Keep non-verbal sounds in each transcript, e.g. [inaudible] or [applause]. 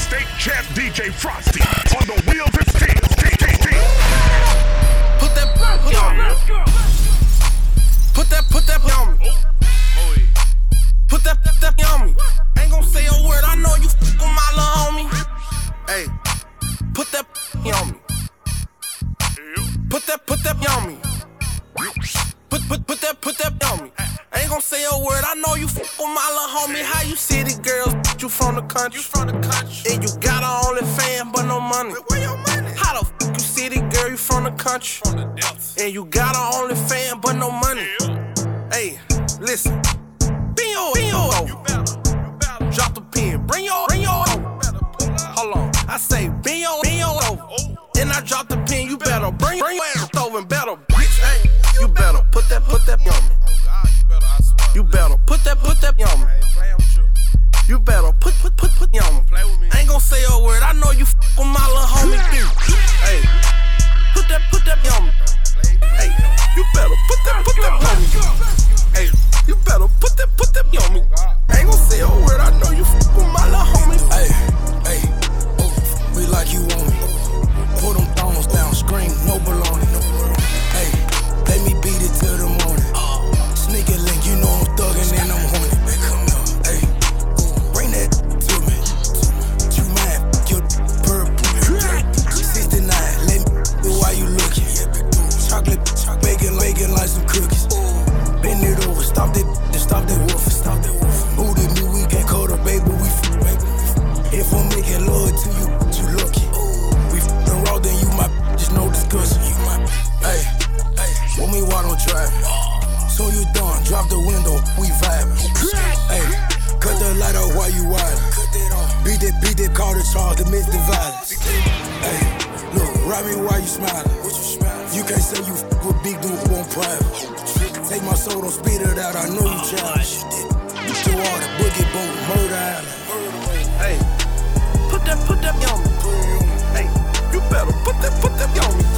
state champ DJ Frosty on the wheels of steel. Put that, put on me. Put that, put that on me. Put that, put that on me. Ain't gon' say a word. I know you f with my little homie. Hey, put that on me. Put that, put that on me. Put, put, put that, put that on me. Ain't gon' say a word. I know you f with my little homie. How you city girls? You from the country? You from the country? And you got a only fan, but no money. Where your money? How the f you city girl? You from the country? From the depths. And you got a only fan, but no money. Hey, listen. Bend your, bend your over. Drop the pin. Bring your, bring your. Hold on. I say bend your, bend your over. Then I drop the pin. You better bring, bring your ass over and better, that, put that on me. You better put that, put that on me. You better put, put, put, put on me. Ain't gon' say a word. I know you f with my little homie. Hey, put that, put that on me. Hey, you better put that, put that on me. Hey, you better put that, put that on me. Beat that, beat that, call the charge, domestic violence. Hey, look, ride me while you smiling. You can't say you f- with big dude on private. Take my soul, don't speed it out, I know you oh, childish. You are the boogie boat, murder island. Hey, put that, put that on me. Hey, you better put that, put that on me.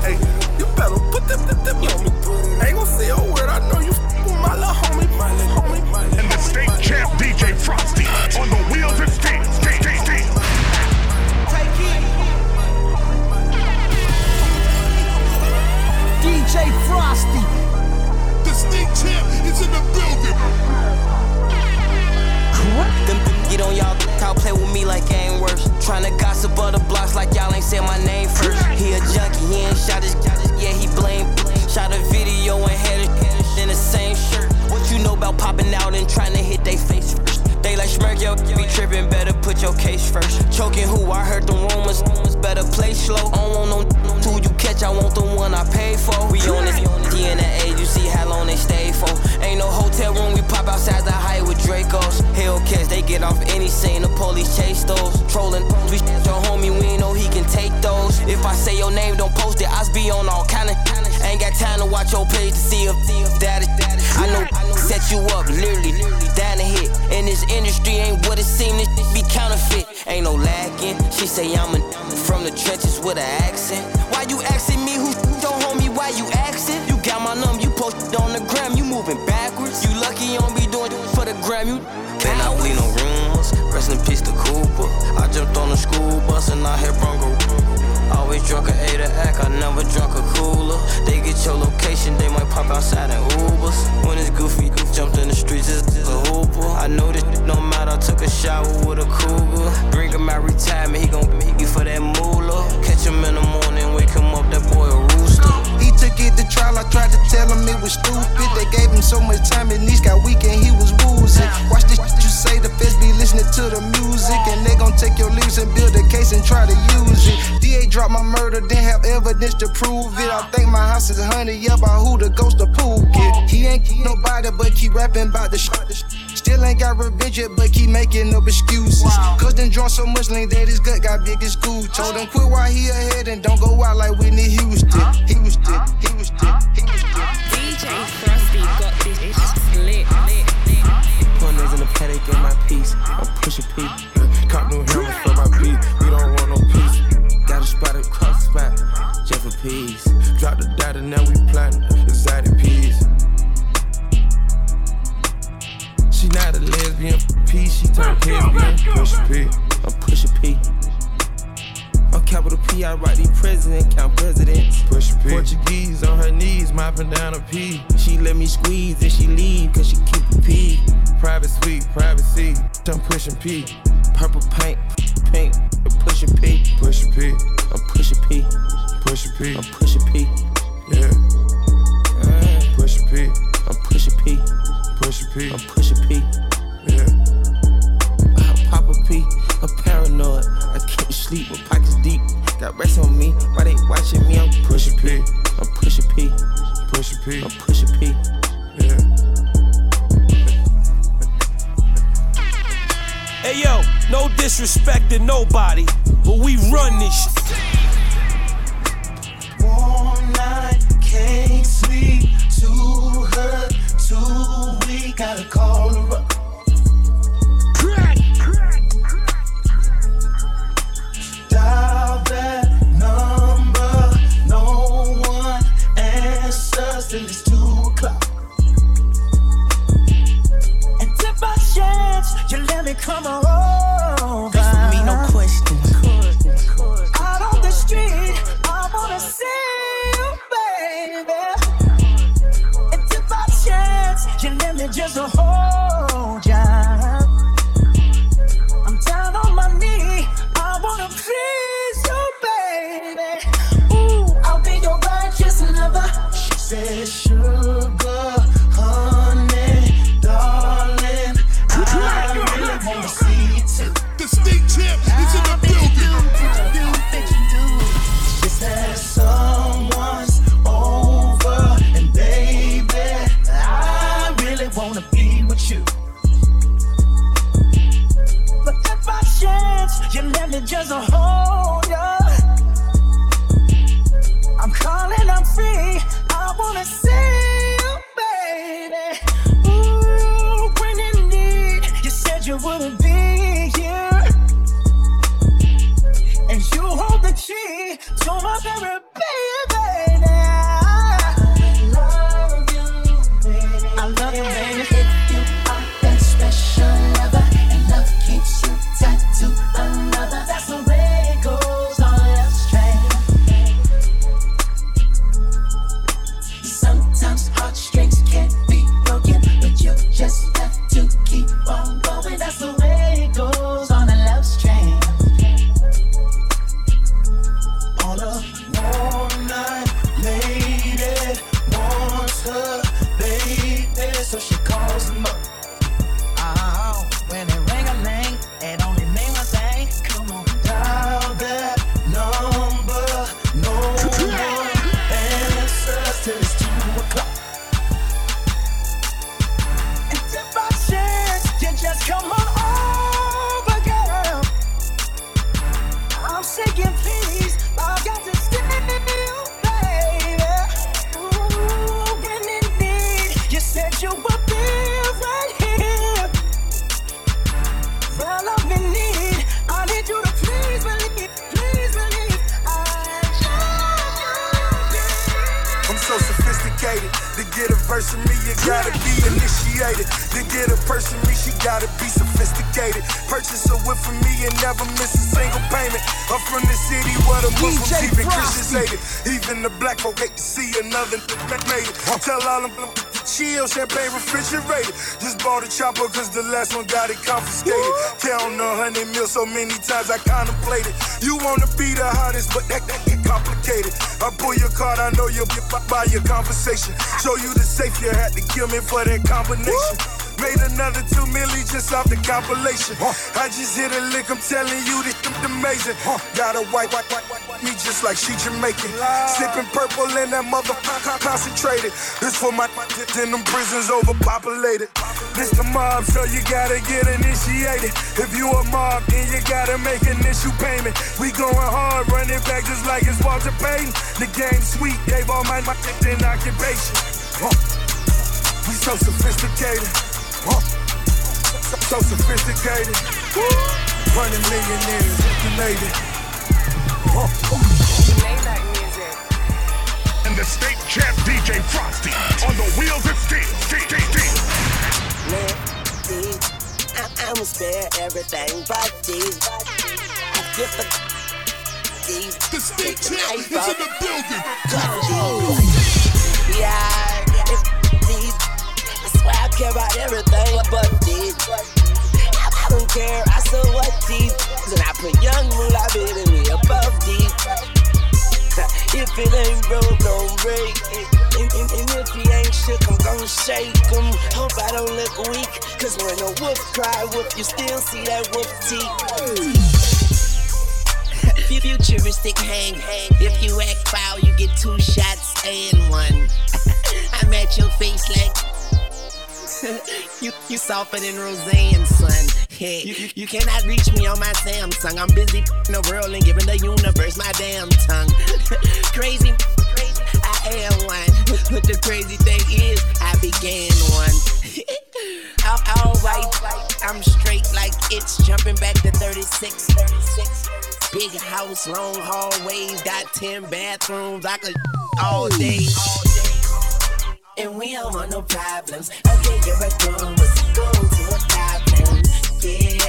Hey, you better put that, put that on me. Ain't gon' say a word. I know post it, I be on all kind of. Ain't got time to watch your page to see if that is. I know, I know set you up, literally, down the hit. In this industry, ain't what it seem to be counterfeit. Ain't no lacking. She say I'm a from the trenches with an accent. Why you asking me who your homie? Why you asking? You got my number, you posted on the gram, you moving backwards. You lucky you don't be doing for the gram, you. Then I bleed no rumors. Rest in peace to Cooper. I jumped on the school bus and I hit Bronco. Always drunk a A to act, I never drunk a cooler. They get your location, they might pop outside in Ubers. When it's goofy, jumped in the streets, it's a hooper. I know this no matter, I took a shower with a cougar. Bring him out retirement, he gon' meet you for that moolah. Catch him in the morning, wake him up, that boy a rooster. He took it to trial, I tried to tell him it was stupid. They gave him so much time, and knees got weak and he was woozing. Watch this you say, the feds be listening to the take your lyrics and build a case and try to use it. DA dropped my murder, didn't have evidence to prove it. I think my house is honey, yeah, by who the ghost of pool get. He ain't keep nobody, but keep rapping about the shit. Still ain't got revenge yet, but keep making up excuses. Cause them drunk so much lean that his gut got big as school. Told him quit while he ahead and don't go out like Whitney Houston. He was dead, he was dead, he was dead. DJ Frosty got this lit, lit, lit. One in the paddock in my piece. I'm pushing P. P. She let me squeeze and she leave, cause she keep a P. Private suite, privacy, I'm pushing P. Purple paint, pink, I'm pushing P. Push P. I'm pushing P. Push P. I'm pushing P. Yeah. Push P. I'm pushing P. Push P. I'm pushing P. Yeah. I pop a P, a paranoid. I can't sleep with pockets deep. Got rest on me, why they watching me? I'm pushing P. I'm pushing P. Push P. I'm pushing P. Yeah. Hey yo, no disrespect to nobody, but we run this shit. One night, can't sleep, too hurt, too weak, gotta call her up. To get a person me, she gotta be sophisticated. Purchase a whip for me and never miss a single payment. I'm from the city where the Muslims, DJ even Christians hate it. Even the black folk hate to see another that made it. Tell all them to chill, champagne refrigerated. Just bought a chopper cause the last one got it confiscated. Counting a hundred mil so many times I contemplated. You wanna be the hottest, but that, that get complicated. I pull your card, I know you'll get by your conversation. Show you the safe, you had to kill me for that combination. Made another two milli just off the compilation. I just hit a lick, I'm telling you this shit amazing. Got a white, white, white, white, white, me just like she Jamaican. Sipping purple in that motherfucker concentrated. This for my in them prisons overpopulated. This the mob, so you gotta get initiated. If you a mob, then you gotta make initial payment. We going hard, running back just like it's Walter Payton. The game sweet, gave all my my in occupation. Huh. We so sophisticated. So, so sophisticated. Running millionaires, you made it. And the state champ DJ Frosty on the wheels of steel. Man, see, I, I'ma spare everything but these. Get the deep. The state champ is in the building. Yeah, care about everything but deep. I, don't care, I saw what deep. And I put young moolah baby me above deep. [laughs] If it ain't broke, don't break it. And, and, and if he ain't shook, I'm gon' shake him. Hope I don't look weak. Cause when a wolf cry wolf, you still see that wolf teeth. [laughs] Futuristic hang, hang. If you act foul, you get two shots and one. [laughs] I'm at your face like [laughs] you, you softer than Roseanne, son. Hey, you, you cannot reach me on my Samsung. I'm busy in the world and giving the universe my damn tongue. [laughs] crazy, crazy, I am one. But the crazy thing is, I began one. [laughs] All I'm straight like it's jumping back to 36. 36. Big house, long hallways, got 10 bathrooms. I could all day. And we don't want no problems. Okay, you're a gun, what's go to a goblin? Yeah,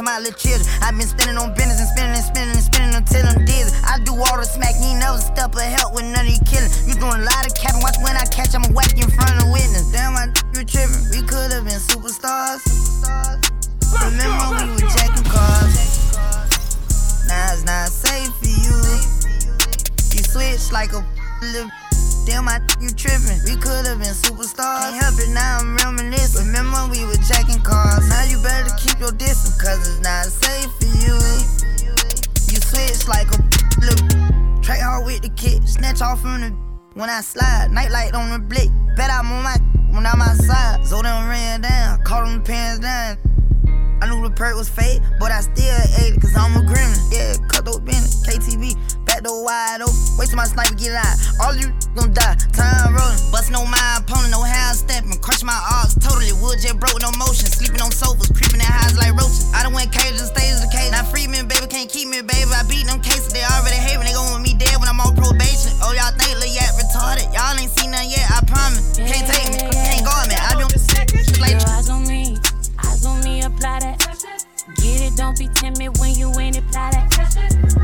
to my little children. i been spinning on business and spinning and spinning and spinning until I'm dizzy. I do all the smack, you never step of help with none of you killing. You doing a lot of capping, watch when I catch, I'ma whack you in front of witness. Damn, I you tripping. We could have been superstars. Remember when we were jacking cars? Now it's not safe for you. You switch like a little. Damn, I think you tripping. We could have been superstars. Can't help it, now I'm reminiscing. Remember we were jacking cars. Now you better keep your distance, cause it's not safe for you. You switch like a little. Track hard with the kick, snatch off from the. When I slide, nightlight on the blick. Bet I'm on my when I'm outside. So them ran down, caught them pants down. I knew the perk was fake, but I still ate it, cause I'm a gremlin. Yeah, cut those Bennett, KTV, back door wide open. Wait till my sniper get out. All you gon' die, time rolling. Bustin' on my opponent, no hand stepping. Crush my arms totally, wood jet broke, no motion. Sleeping on sofas, creeping in highs like roaches. I done went cages, and stages of cage. Now free me, baby, can't keep me, baby. I beat them cases, they already hating. They gon' want me dead when I'm on probation. Oh, y'all think Lil Yak retarded? Y'all ain't seen nothing yet, I promise. Can't take me, can't guard me. I been like. Your eyes on me, eyes on me, apply that. Get it, don't be timid when you in it, apply that.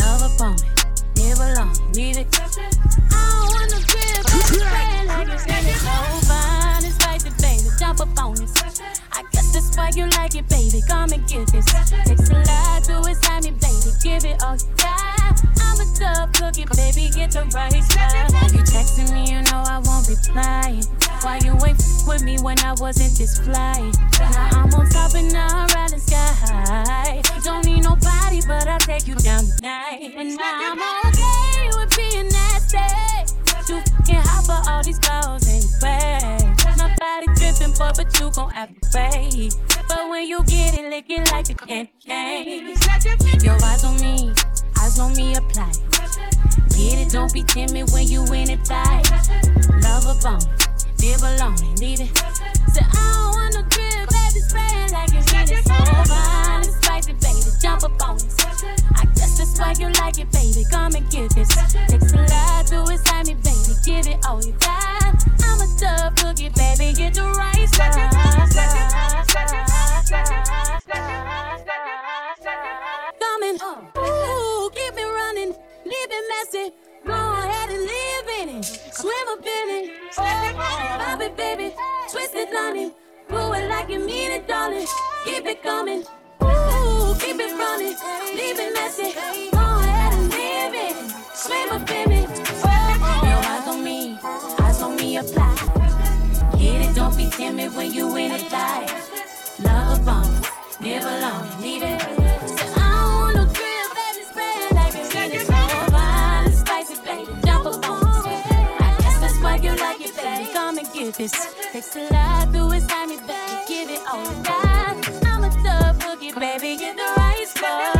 Love upon Now I'm on top and I'm riding sky. Don't need nobody, but I'll take you down tonight. And now I'm okay with being nasty. You fucking hot for all these clothes anyway. My body dripping, for, but you gon' have to pay. But when you get it, lick it like a candy. Your eyes on me, eyes on me apply. Get it, don't be timid when you in it tight. Love a bone, live alone and leave it. I don't want no drip, baby, spraying like it's it. So fine, it's spicy, baby, jump up on this. I guess that's why you like it, baby. Come and get this. Takes a lot to excite me, baby. Give it all you got. I'm a tough cookie, baby. Get the right. Coming, ooh, keep it running, leave it messy. Go ahead and live in it, swim up in it. It, twisted on it. Do it like you mean it, darling. Keep it coming. Ooh, keep it running. Leave it messy. Go ahead and live it. Swim up in it. Your eyes on me. Eyes on me apply. Get it, don't be timid when you in it. Like love a bomb. Never long. Leave it. surface. Takes a lot to excite me, baby. Give it all you got. I'm a tough cookie, baby. Get the right spot.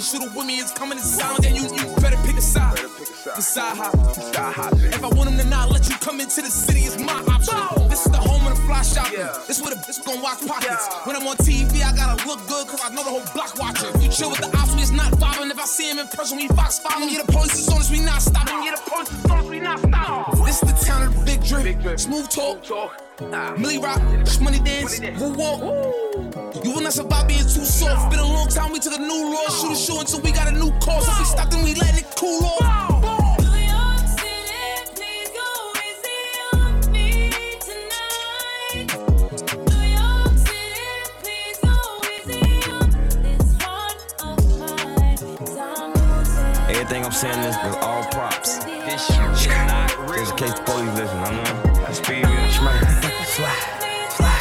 A balance. Every shooter with me is coming in silence. And you, you better pick a side. Decide how. If I want them to not let you come into the city, it's my option. This is the home of the fly shopping. This is where the bitch gon' watch pockets. When I'm on TV, I gotta look good, cause I know the whole block watching. You chill with the ops, we is not vibing. If I see him in person, we fox five. Yeah, the police is on us, we not stopping. Yeah, the police is on us, we not stopping. This is the town of the big drip. Smooth talk. Millie Rock, money dance, woo walk. You will not survive being too soft. Been a long time, we took a new law. Shoot a shoe until we got a new cause. If we stop, then we let it cool off. York City, please go easy on me tonight. New York City, please go easy on this heart of mine. 'Cause Everything I'm saying is, is all props. This shit is. Just in case the police listen, I know. That's speed real. Fly, fly.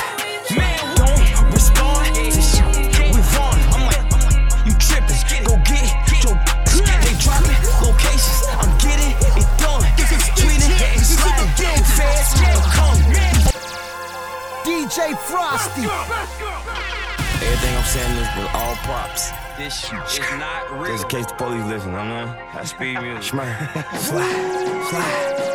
Man, don't respond to shit. We on. I'm like, you tripping. Go get your. They dropping locations. I'm getting it done. Tweeting, and sliding. The feds are coming. DJ Frosty. Everything I'm saying is, is all props. This shit is not real. Just in case the police listen, I know. That's speed real. Schmurr. Fly, fly.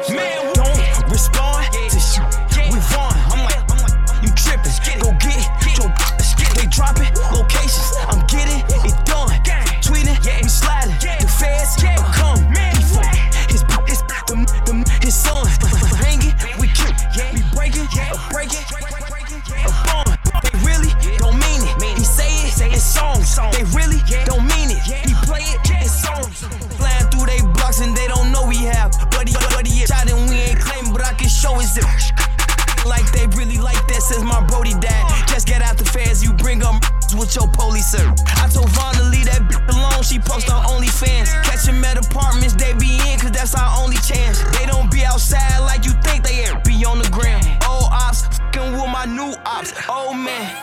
Post on OnlyFans. Catch him at apartments, they be in, cause that's our only chance. They don't be outside like you think they are, be on the gram. Old ops, fucking with my new ops. Oh man.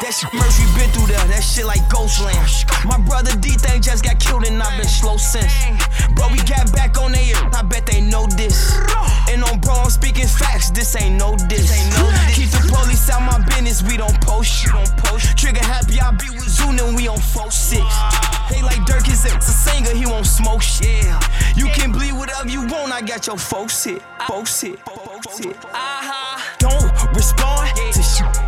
That shit Murphy been through there, that shit like Ghostland. My brother D thing just got killed and I've been slow since. But we got back on their ear, I bet they know this. And on bro, I'm speaking facts, this ain't no diss. Keep the police out my business, we don't post shit. Trigger happy, I be with Zoon and we on 4-6. They like Dirk is a singer, he won't smoke shit. You can bleed whatever you want, I got your folks hit. Folks hit. Folks hit. Uh-huh. Don't respond to shit.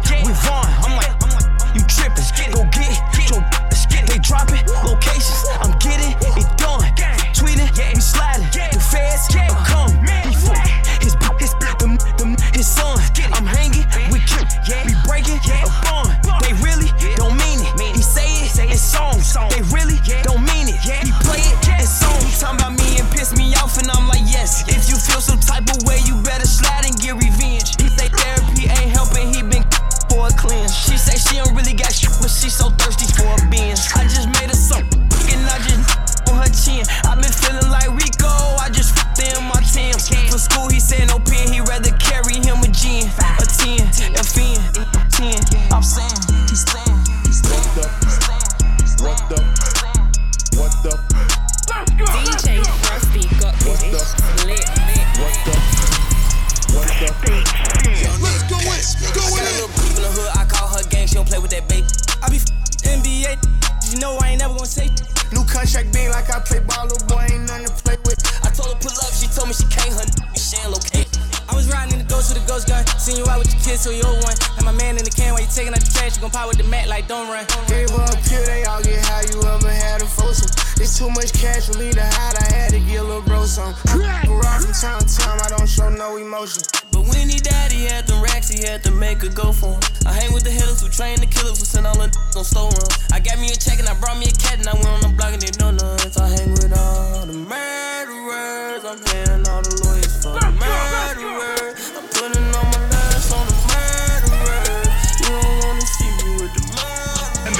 Much cash for me to hide, I had to get a little bro some. I rock from time to time, I don't show no emotion. But when he died, he had them racks, he had to make a go for him. I hang with the hitters who train the killers who send all the on store run. I got me a check and I brought me a cat and I went on the block and they know. So I hang with all the murderers. I'm paying all the lawyers for the murderers. I'm putting all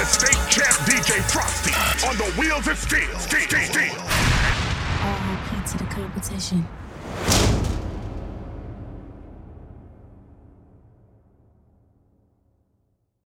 the state champ DJ Frosty on the wheels of steel. Steel, steel, to the competition.